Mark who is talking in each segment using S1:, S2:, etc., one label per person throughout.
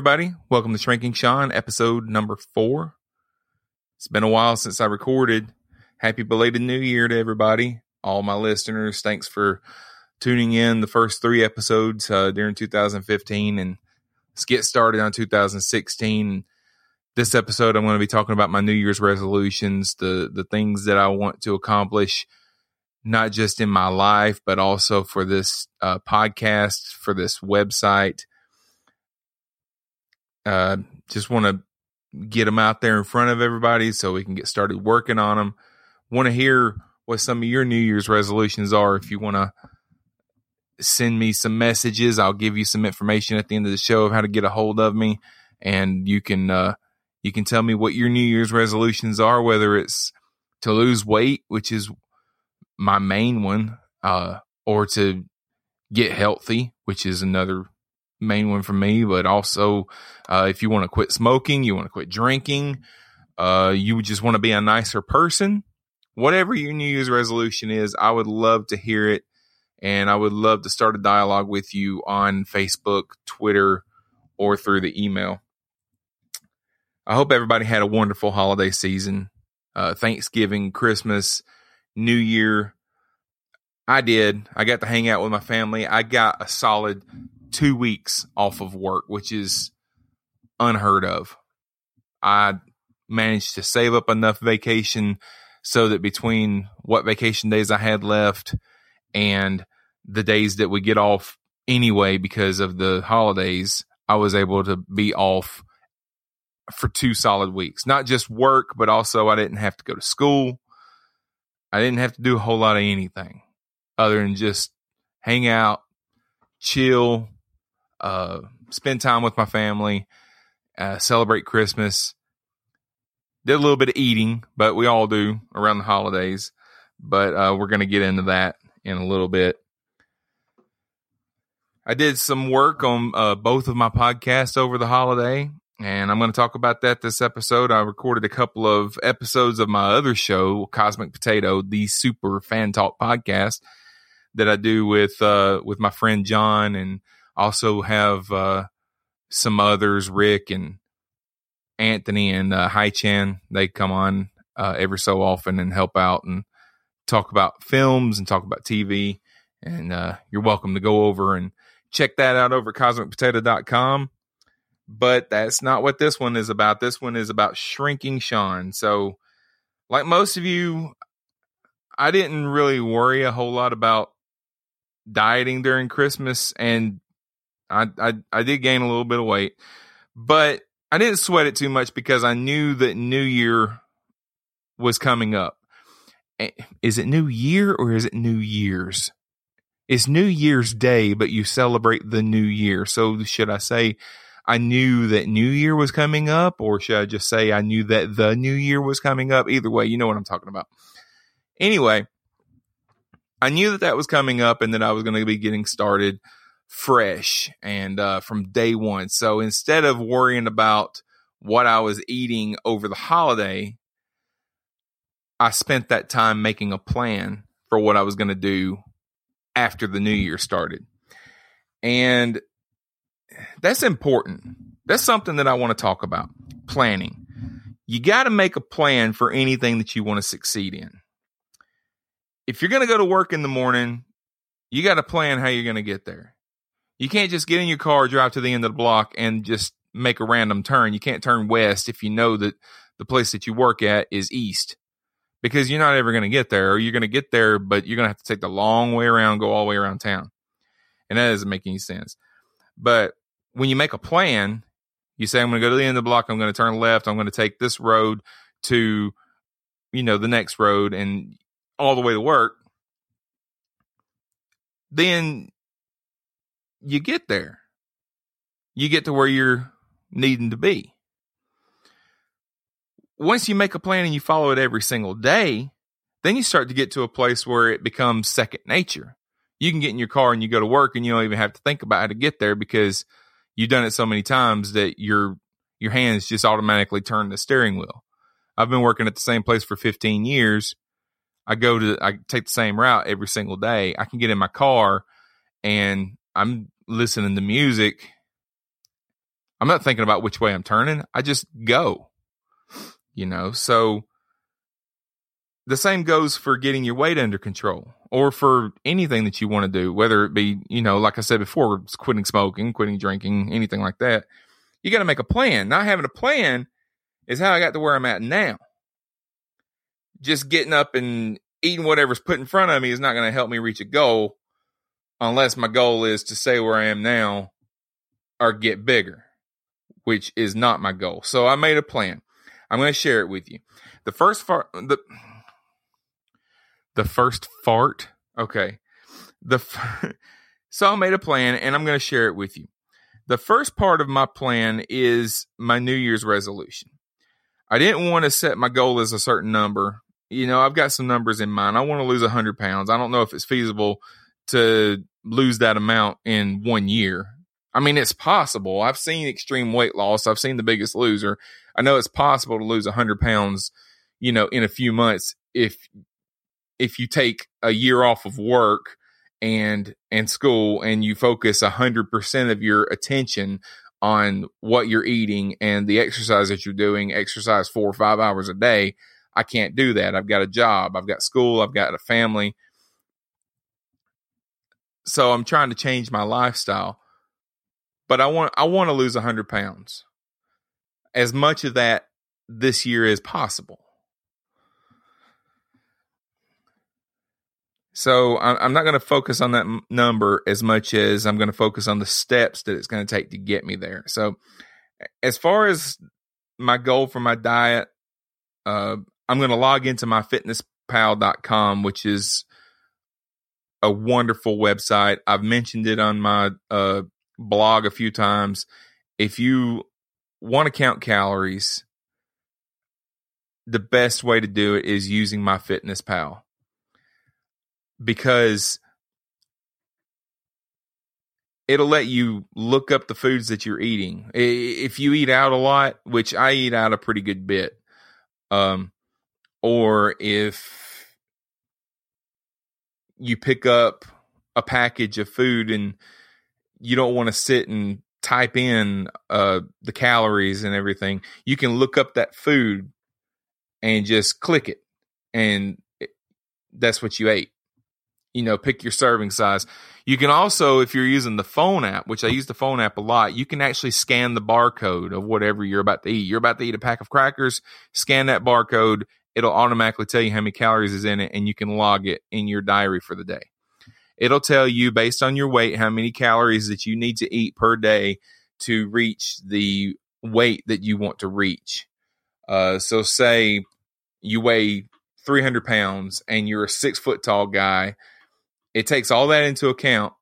S1: Everybody. Welcome to Shrinking Shawn, episode number four. It's been a while since I recorded. Happy belated new year to everybody. All my listeners, thanks for tuning in the first three episodes uh, during 2015 and let's get started on 2016. This episode, I'm going to be talking about my New Year's resolutions, the, the things that I want to accomplish, not just in my life, but also for this uh, podcast, for this website uh, just want to get them out there in front of everybody so we can get started working on them. Want to hear what some of your New Year's resolutions are. If you want to send me some messages, I'll give you some information at the end of the show of how to get a hold of me, and you can uh, you can tell me what your New Year's resolutions are. Whether it's to lose weight, which is my main one, uh, or to get healthy, which is another main one for me, but also uh, if you want to quit smoking, you want to quit drinking, uh, you just want to be a nicer person, whatever your New Year's resolution is, I would love to hear it. And I would love to start a dialogue with you on Facebook, Twitter, or through the email. I hope everybody had a wonderful holiday season. Uh, Thanksgiving, Christmas, New Year. I did. I got to hang out with my family. I got a solid two weeks off of work, which is unheard of. I managed to save up enough vacation so that between what vacation days I had left and the days that we get off anyway because of the holidays, I was able to be off for two solid weeks. Not just work, but also I didn't have to go to school. I didn't have to do a whole lot of anything other than just hang out, chill, uh, spend time with my family, uh, celebrate Christmas. Did a little bit of eating, but we all do around the holidays. But uh, we're going to get into that in a little bit. I did some work on uh, both of my podcasts over the holiday, and I'm going to talk about that this episode. I recorded a couple of episodes of my other show, Cosmic Potato, the super fan talk podcast that I do with uh, with my friend John and also have uh, some others, Rick and Anthony and uh, Hai Chan. They come on uh, every so often and help out and talk about films and talk about TV. And uh, you're welcome to go over and check that out over cosmicpotato.com. But that's not what this one is about. This one is about shrinking Shawn. So, like most of you, I didn't really worry a whole lot about dieting during Christmas and I, I I did gain a little bit of weight, but I didn't sweat it too much because I knew that New Year was coming up. Is it New Year or is it New Year's? It's New Year's Day, but you celebrate the New Year. So should I say I knew that New Year was coming up, or should I just say I knew that the New Year was coming up? Either way, you know what I'm talking about. Anyway, I knew that that was coming up and that I was going to be getting started fresh and uh, from day one. So instead of worrying about what I was eating over the holiday, I spent that time making a plan for what I was going to do after the new year started. And that's important. That's something that I want to talk about planning. You got to make a plan for anything that you want to succeed in. If you're going to go to work in the morning, you got to plan how you're going to get there. You can't just get in your car, drive to the end of the block, and just make a random turn. You can't turn west if you know that the place that you work at is east because you're not ever going to get there, or you're going to get there, but you're going to have to take the long way around, go all the way around town. And that doesn't make any sense. But when you make a plan, you say, I'm going to go to the end of the block, I'm going to turn left, I'm going to take this road to, you know, the next road and all the way to work. Then you get there. You get to where you're needing to be. Once you make a plan and you follow it every single day, then you start to get to a place where it becomes second nature. You can get in your car and you go to work and you don't even have to think about how to get there because you've done it so many times that your your hands just automatically turn the steering wheel. I've been working at the same place for 15 years. I go to I take the same route every single day. I can get in my car and I'm listening to music, I'm not thinking about which way I'm turning. I just go. You know, so the same goes for getting your weight under control or for anything that you want to do, whether it be, you know, like I said before, quitting smoking, quitting drinking, anything like that. You got to make a plan. Not having a plan is how I got to where I'm at now. Just getting up and eating whatever's put in front of me is not going to help me reach a goal unless my goal is to stay where I am now or get bigger, which is not my goal. So I made a plan. I'm going to share it with you. The first fart, the the first fart. Okay, the so I made a plan, and I'm going to share it with you. The first part of my plan is my New Year's resolution. I didn't want to set my goal as a certain number. You know, I've got some numbers in mind. I want to lose 100 pounds. I don't know if it's feasible to lose that amount in one year. I mean, it's possible. I've seen extreme weight loss. I've seen the biggest loser. I know it's possible to lose 100 pounds, you know, in a few months if if you take a year off of work and and school and you focus 100% of your attention on what you're eating and the exercise that you're doing, exercise 4 or 5 hours a day, I can't do that. I've got a job, I've got school, I've got a family. So I'm trying to change my lifestyle. But I want I want to lose 100 pounds as much of that this year as possible. So I'm not going to focus on that number as much as I'm going to focus on the steps that it's going to take to get me there. So as far as my goal for my diet, uh, I'm going to log into myfitnesspal.com, which is a wonderful website. I've mentioned it on my uh, blog a few times. If you want to count calories, the best way to do it is using my fitness pal because it'll let you look up the foods that you're eating. If you eat out a lot, which I eat out a pretty good bit, um, or if you pick up a package of food and you don't want to sit and type in uh, the calories and everything, you can look up that food and just click it, and it, that's what you ate. You know, pick your serving size. You can also, if you're using the phone app, which I use the phone app a lot, you can actually scan the barcode of whatever you're about to eat. You're about to eat a pack of crackers, scan that barcode. It'll automatically tell you how many calories is in it, and you can log it in your diary for the day. It'll tell you based on your weight how many calories that you need to eat per day to reach the weight that you want to reach. Uh, so, say you weigh 300 pounds and you're a six foot tall guy, it takes all that into account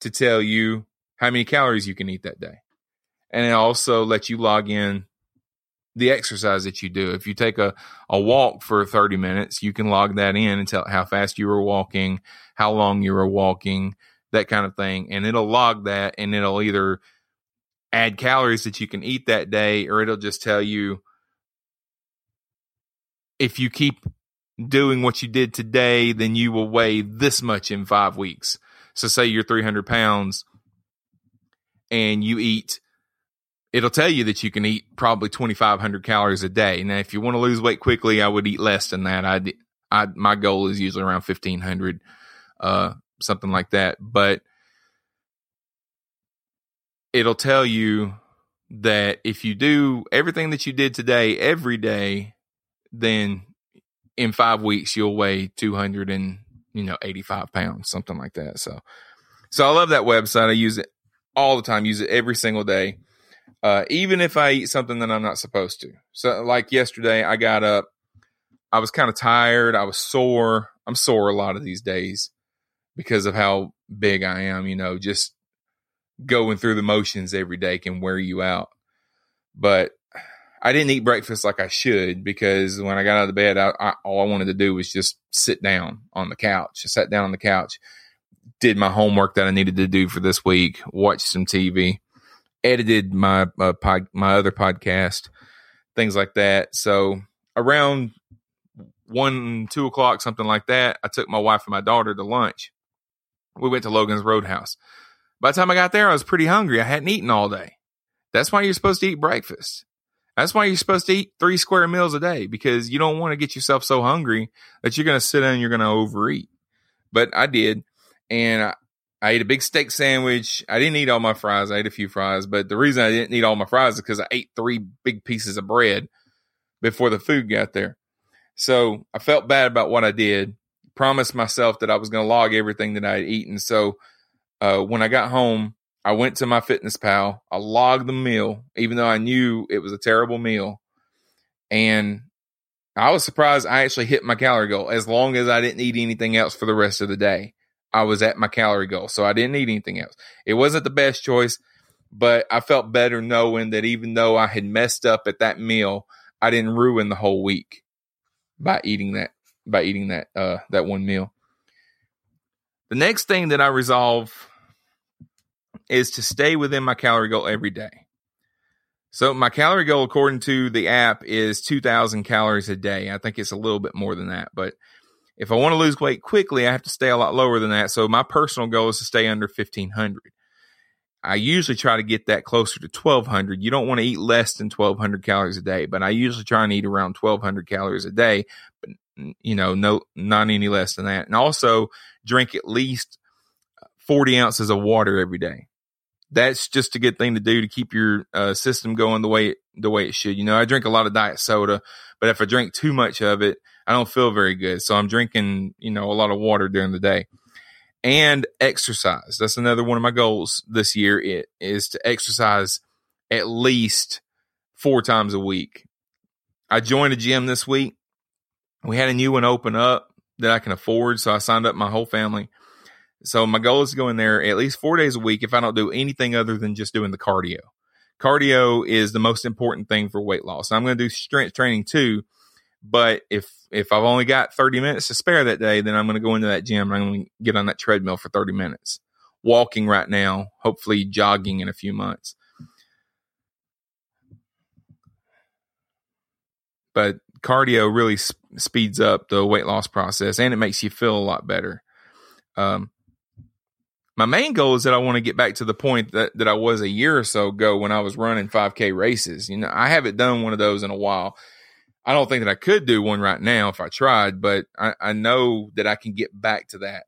S1: to tell you how many calories you can eat that day. And it also lets you log in the exercise that you do. If you take a, a walk for 30 minutes, you can log that in and tell how fast you were walking, how long you were walking, that kind of thing. And it'll log that and it'll either add calories that you can eat that day or it'll just tell you if you keep doing what you did today, then you will weigh this much in five weeks. So say you're 300 pounds and you eat it'll tell you that you can eat probably 2500 calories a day. Now, if you want to lose weight quickly, I would eat less than that. I, I my goal is usually around 1500, uh, something like that. But it'll tell you that if you do everything that you did today every day, then in five weeks you'll weigh 200 and you know 85 pounds, something like that. So, so I love that website. I use it all the time. Use it every single day uh, even if I eat something that I'm not supposed to. So, like yesterday, I got up. I was kind of tired. I was sore. I'm sore a lot of these days because of how big I am. You know, just going through the motions every day can wear you out. But I didn't eat breakfast like I should because when I got out of the bed, I, I, all I wanted to do was just sit down on the couch. I sat down on the couch, did my homework that I needed to do for this week, watched some TV edited my uh, pod, my other podcast, things like that. So around one, two o'clock, something like that, I took my wife and my daughter to lunch. We went to Logan's Roadhouse. By the time I got there, I was pretty hungry. I hadn't eaten all day. That's why you're supposed to eat breakfast. That's why you're supposed to eat three square meals a day because you don't want to get yourself so hungry that you're going to sit down and you're going to overeat. But I did. And I, I ate a big steak sandwich. I didn't eat all my fries. I ate a few fries. But the reason I didn't eat all my fries is because I ate three big pieces of bread before the food got there. So I felt bad about what I did. Promised myself that I was going to log everything that I had eaten. So uh, when I got home, I went to my fitness pal. I logged the meal, even though I knew it was a terrible meal. And I was surprised I actually hit my calorie goal as long as I didn't eat anything else for the rest of the day. I was at my calorie goal. So I didn't eat anything else. It wasn't the best choice, but I felt better knowing that even though I had messed up at that meal, I didn't ruin the whole week by eating that by eating that uh that one meal. The next thing that I resolve is to stay within my calorie goal every day. So my calorie goal, according to the app, is 2000 calories a day. I think it's a little bit more than that, but if I want to lose weight quickly, I have to stay a lot lower than that. So my personal goal is to stay under 1500. I usually try to get that closer to 1200. You don't want to eat less than 1200 calories a day, but I usually try and eat around 1200 calories a day, but you know, no, not any less than that. And also drink at least 40 ounces of water every day that's just a good thing to do to keep your uh, system going the way the way it should. You know, I drink a lot of diet soda, but if I drink too much of it, I don't feel very good. So I'm drinking, you know, a lot of water during the day. And exercise. That's another one of my goals this year it, is to exercise at least four times a week. I joined a gym this week. We had a new one open up that I can afford, so I signed up my whole family so my goal is to go in there at least four days a week if I don't do anything other than just doing the cardio. Cardio is the most important thing for weight loss. I'm going to do strength training too, but if if I've only got 30 minutes to spare that day, then I'm going to go into that gym and I'm going to get on that treadmill for 30 minutes. Walking right now, hopefully jogging in a few months. But cardio really sp- speeds up the weight loss process and it makes you feel a lot better. Um, my main goal is that I want to get back to the point that, that I was a year or so ago when I was running 5K races. You know, I haven't done one of those in a while. I don't think that I could do one right now if I tried, but I, I know that I can get back to that.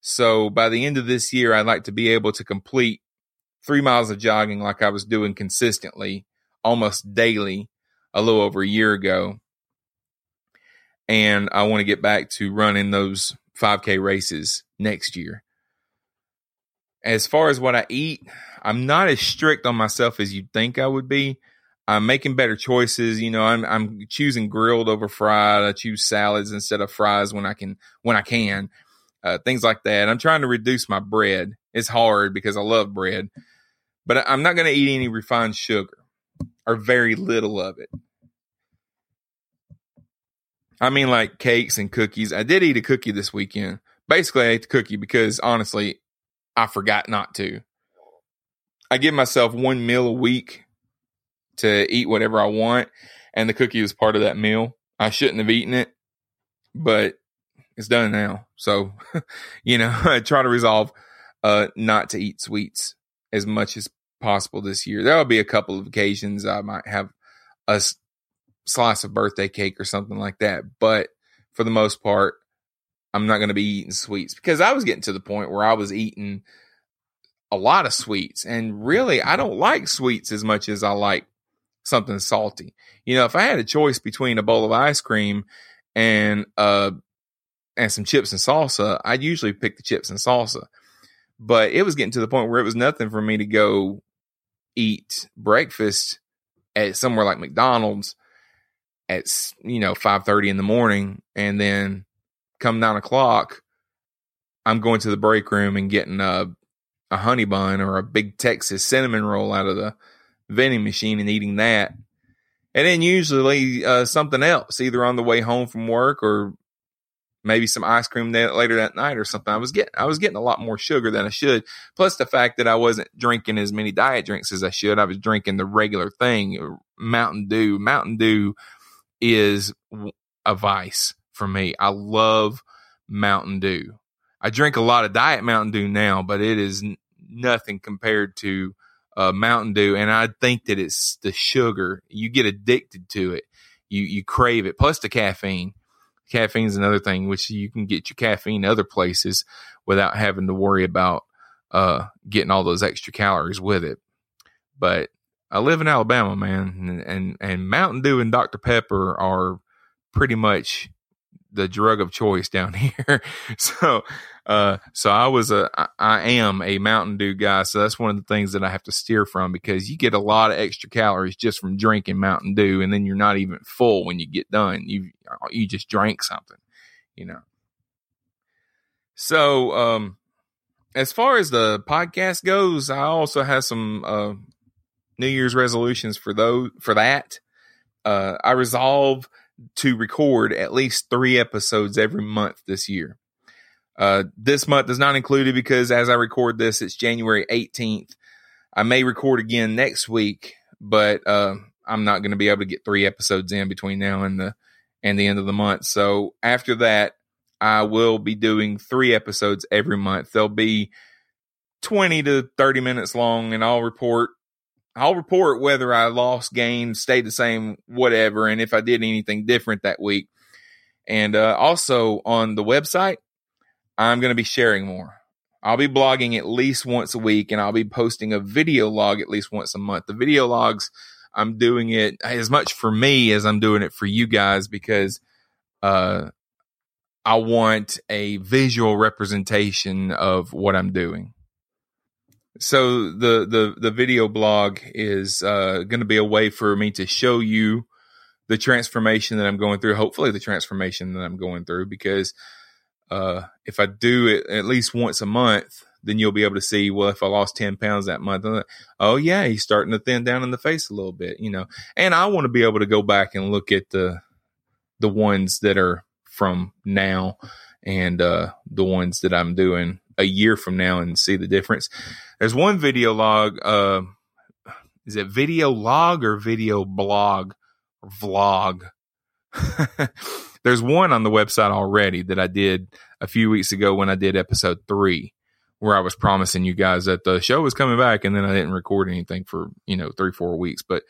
S1: So by the end of this year, I'd like to be able to complete three miles of jogging like I was doing consistently, almost daily, a little over a year ago. And I want to get back to running those 5K races next year as far as what I eat, I'm not as strict on myself as you'd think I would be. I'm making better choices. You know, I'm I'm choosing grilled over fried. I choose salads instead of fries when I can when I can. Uh, things like that. I'm trying to reduce my bread. It's hard because I love bread, but I'm not going to eat any refined sugar or very little of it. I mean, like cakes and cookies. I did eat a cookie this weekend. Basically, I ate the cookie because honestly, I forgot not to. I give myself one meal a week to eat whatever I want, and the cookie was part of that meal. I shouldn't have eaten it, but it's done now. So, you know, I try to resolve uh, not to eat sweets as much as possible this year. There'll be a couple of occasions I might have a slice of birthday cake or something like that, but for the most part, I'm not going to be eating sweets because I was getting to the point where I was eating a lot of sweets. And really, I don't like sweets as much as I like something salty. You know, if I had a choice between a bowl of ice cream and uh and some chips and salsa, I'd usually pick the chips and salsa. But it was getting to the point where it was nothing for me to go eat breakfast at somewhere like McDonald's at you know five thirty in the morning, and then come nine o'clock, I'm going to the break room and getting a a honey bun or a big Texas cinnamon roll out of the vending machine and eating that. And then usually uh, something else, either on the way home from work or maybe some ice cream that later that night or something. I was getting I was getting a lot more sugar than I should. Plus the fact that I wasn't drinking as many diet drinks as I should. I was drinking the regular thing, Mountain Dew. Mountain Dew is a vice for me. I love Mountain Dew. I drink a lot of Diet Mountain Dew now, but it is nothing compared to uh, Mountain Dew, and I think that it's the sugar. You get addicted to it. You you crave it. Plus the caffeine. Caffeine is another thing, which you can get your caffeine other places without having to worry about uh, getting all those extra calories with it. But I live in Alabama, man, and, and, and Mountain Dew and Dr. Pepper are pretty much the drug of choice down here. so, uh, so I was a, I am a Mountain Dew guy. So that's one of the things that I have to steer from because you get a lot of extra calories just from drinking Mountain Dew. And then you're not even full when you get done. You, you just drank something, you know? So, um, as far as the podcast goes, I also have some, uh, New Year's resolutions for those, for that. Uh, I resolve to record at least three episodes every month this year. Uh, this month is not included because as I record this, it's January 18th. I may record again next week, but uh, I'm not going to be able to get three episodes in between now and the and the end of the month. So after that, I will be doing three episodes every month. They'll be 20 to 30 minutes long, and I'll report I'll report whether I lost, gained, stayed the same, whatever, and if I did anything different that week. And uh, also on the website, I'm going to be sharing more. I'll be blogging at least once a week, and I'll be posting a video log at least once a month. The video logs, I'm doing it as much for me as I'm doing it for you guys because uh, I want a visual representation of what I'm doing so the the the video blog is uh, going to be a way for me to show you the transformation that I'm going through. Hopefully, the transformation that I'm going through, because uh, if I do it at least once a month, then you'll be able to see. Well, if I lost ten pounds that month, like, oh yeah, he's starting to thin down in the face a little bit, you know. And I want to be able to go back and look at the the ones that are from now and uh, the ones that I'm doing a year from now and see the difference. There's one video log. Uh, is it video log or video blog or vlog? There's one on the website already that I did a few weeks ago when I did episode three, where I was promising you guys that the show was coming back, and then I didn't record anything for you know three four weeks. But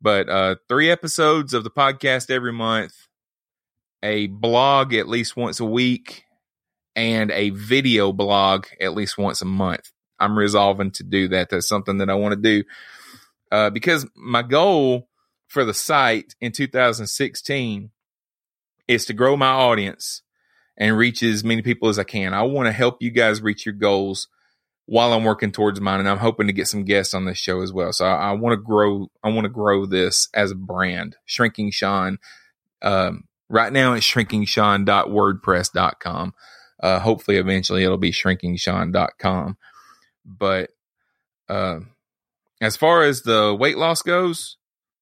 S1: but uh, three episodes of the podcast every month, a blog at least once a week, and a video blog at least once a month. I'm resolving to do that. That's something that I want to do uh, because my goal for the site in 2016 is to grow my audience and reach as many people as I can. I want to help you guys reach your goals while I'm working towards mine, and I'm hoping to get some guests on this show as well. So I, I want to grow. I want to grow this as a brand. Shrinking Shawn. Um, right now it's shrinkingshawn.wordpress.com. Uh, hopefully, eventually it'll be shrinkingshawn.com. But uh, as far as the weight loss goes,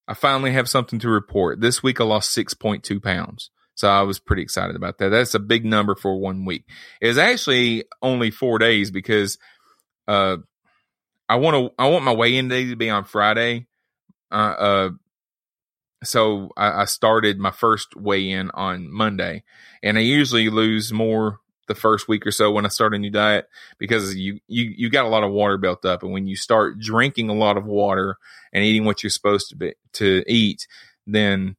S1: I finally have something to report. This week I lost 6.2 pounds. So I was pretty excited about that. That's a big number for one week. It's actually only four days because uh, I want to I want my weigh in day to be on Friday. Uh, uh so I, I, started my first weigh in on Monday, and I usually lose more the first week or so when I start a new diet because you you you got a lot of water built up, and when you start drinking a lot of water and eating what you're supposed to be to eat, then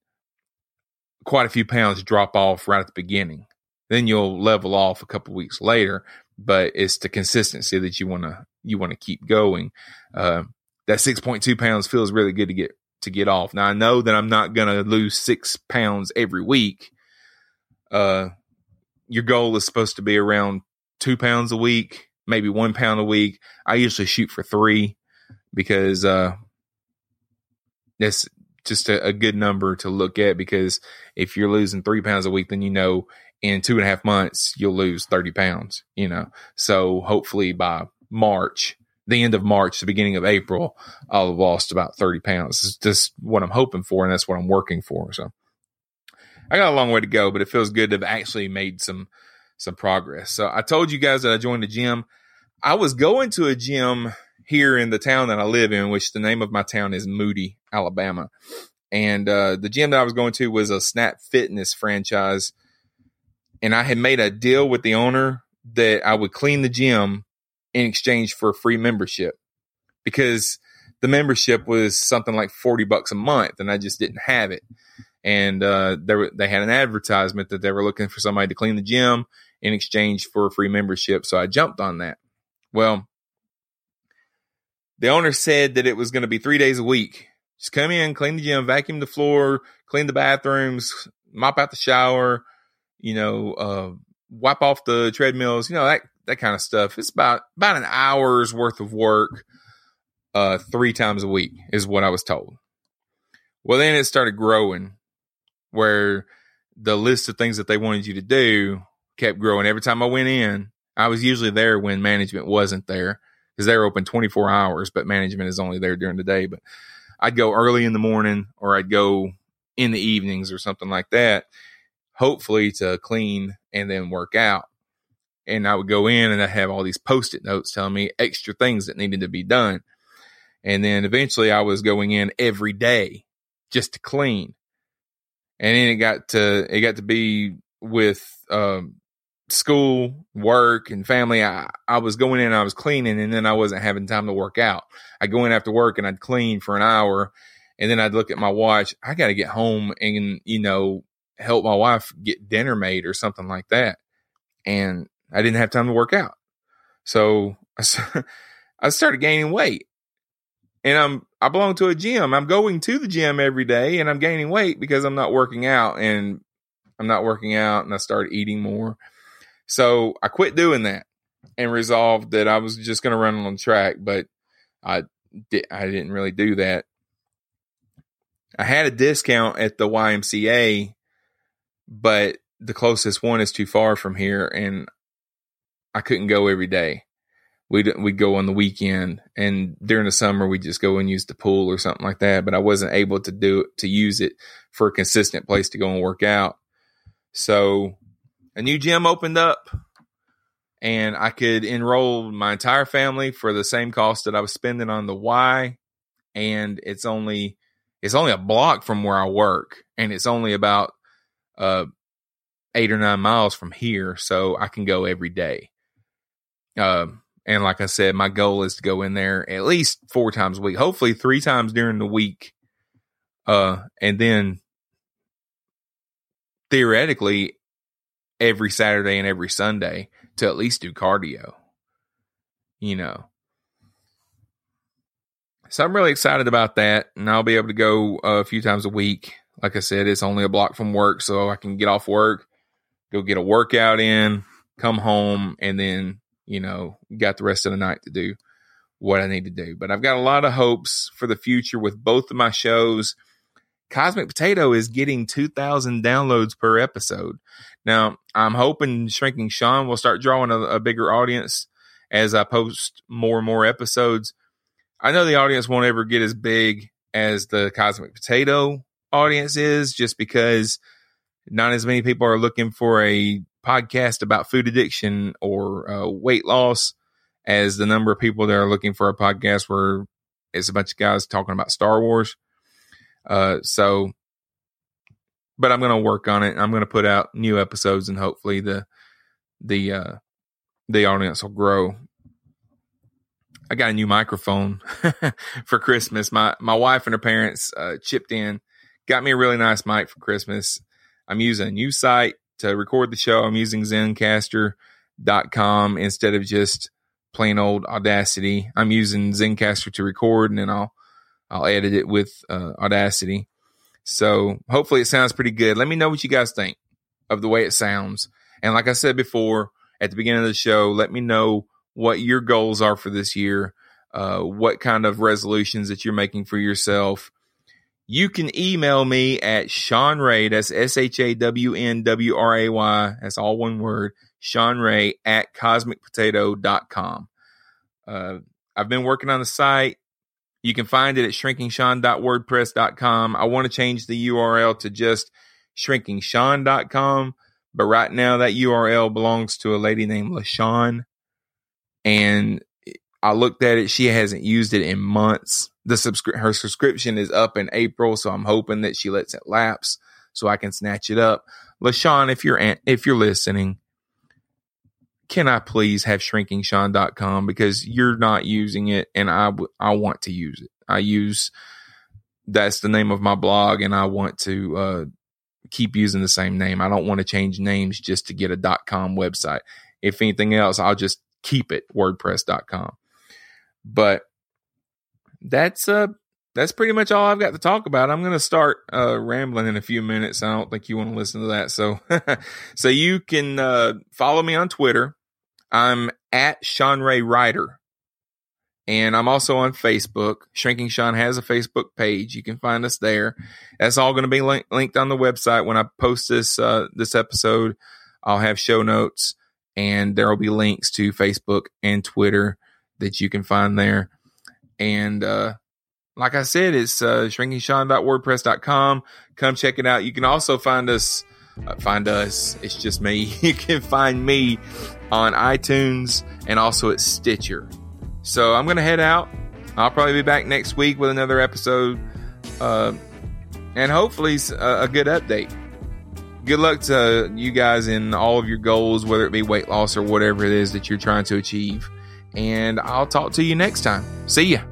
S1: quite a few pounds drop off right at the beginning. Then you'll level off a couple weeks later, but it's the consistency that you want to you want to keep going. Uh, that 6.2 pounds feels really good to get to get off. Now I know that I'm not going to lose six pounds every week. Uh, your goal is supposed to be around two pounds a week, maybe one pound a week. I usually shoot for three because uh, that's just a, a, good number to look at. Because if you're losing three pounds a week, then you know in two and a half months you'll lose thirty pounds. You know, so hopefully by March, the end of March, the beginning of April, I'll have lost about thirty pounds. It's just what I'm hoping for, and that's what I'm working for. So. I got a long way to go, but it feels good to have actually made some some progress. So I told you guys that I joined a gym. I was going to a gym here in the town that I live in, which the name of my town is Moody, Alabama. And uh, the gym that I was going to was a Snap Fitness franchise. And I had made a deal with the owner that I would clean the gym in exchange for a free membership because the membership was something like 40 bucks a month and I just didn't have it. And, uh, there, they had an advertisement that they were looking for somebody to clean the gym in exchange for a free membership. So I jumped on that. Well, the owner said that it was going to be three days a week. Just come in, clean the gym, vacuum the floor, clean the bathrooms, mop out the shower, you know, uh, wipe off the treadmills, you know, that, that kind of stuff. It's about, about an hour's worth of work, uh, three times a week is what I was told. Well, then it started growing where the list of things that they wanted you to do kept growing. Every time I went in, I was usually there when management wasn't there because they're open 24 hours, but management is only there during the day. But I'd go early in the morning or I'd go in the evenings or something like that, hopefully to clean and then work out. And I would go in and I'd have all these post it notes telling me extra things that needed to be done. And then eventually I was going in every day just to clean. And then it got to, it got to be with, um, school, work, and family, I, I was going in, I was cleaning, and then I wasn't having time to work out. I'd go in after work and I'd clean for an hour, and then I'd look at my watch. I got to get home and you know help my wife get dinner made or something like that, and I didn't have time to work out. So I, I started gaining weight, and I'm I belong to a gym. I'm going to the gym every day, and I'm gaining weight because I'm not working out, and I'm not working out, and I started eating more so I quit doing that and resolved that I was just going to run on the track, but I di- I didn't really do that. I had a discount at the YMCA, but the closest one is too far from here, and I couldn't go every day. We'd we'd go on the weekend, and during the summer we just go and use the pool or something like that. But I wasn't able to do to use it for a consistent place to go and work out. So a new gym opened up and I could enroll my entire family for the same cost that I was spending on the Y. And it's only it's only a block from where I work, and it's only about uh eight or nine miles from here, so I can go every day. Um, and like I said, my goal is to go in there at least four times a week, hopefully three times during the week. Uh, and then theoretically, every Saturday and every Sunday to at least do cardio. You know. So I'm really excited about that. And I'll be able to go uh, a few times a week. Like I said, it's only a block from work. So I can get off work, go get a workout in, come home, and then, you know, got the rest of the night to do what I need to do. But I've got a lot of hopes for the future with both of my shows. Cosmic Potato is getting 2,000 downloads per episode. Now, I'm hoping Shrinking Shawn will start drawing a, a, bigger audience as I post more and more episodes. I know the audience won't ever get as big as the Cosmic Potato audience is just because not as many people are looking for a podcast about food addiction or uh, weight loss as the number of people that are looking for a podcast where it's a bunch of guys talking about Star Wars. Uh, so but I'm going to work on it. I'm going to put out new episodes, and hopefully the the uh, the audience will grow. I got a new microphone for Christmas. My my wife and her parents uh, chipped in, got me a really nice mic for Christmas. I'm using a new site to record the show. I'm using Zencastr.com instead of just plain old Audacity. I'm using Zencastr to record, and then I'll I'll edit it with uh, Audacity. So hopefully it sounds pretty good. Let me know what you guys think of the way it sounds. And like I said before at the beginning of the show, let me know what your goals are for this year, uh, what kind of resolutions that you're making for yourself. You can email me at Shawn Wray, that's S H A W N W R A Y, that's all one word, Shawn Wray at cosmicpotato.com. Uh, I've been working on the site. You can find it at shrinkingshawn.wordpress.com. I want to change the URL to just shrinkingshawn.com, but right now that URL belongs to a lady named LaShawn. And I looked at it. She hasn't used it in months. The subscri- her subscription is up in April, so I'm hoping that she lets it lapse so I can snatch it up. LaShawn, if you're if you're listening, can I please have shrinkingshawn.com because you're not using it and I, w- I want to use it. I use that's the name of my blog, and I want to uh, keep using the same name. I don't want to change names just to get a .com website. If anything else, I'll just keep it WordPress.com. But that's uh that's pretty much all I've got to talk about. I'm going to start uh, rambling in a few minutes. I don't think you want to listen to that. So, so you can uh, follow me on Twitter. I'm at Shawn Wray Writer. And I'm also on Facebook. Shrinking Shawn has a Facebook page. You can find us there. That's all going to be link- linked on the website. When I post this uh, this episode, I'll have show notes, and there will be links to Facebook and Twitter that you can find there. And uh, like I said, it's uh, shrinkingshawn.wordpress.com. Come check it out. You can also find us. Uh, find us. It's just me. You can find me on iTunes and also at Stitcher. So I'm going to head out. I'll probably be back next week with another episode uh, and hopefully a, a good update. Good luck to you guys in all of your goals, whether it be weight loss or whatever it is that you're trying to achieve. And I'll talk to you next time. See ya.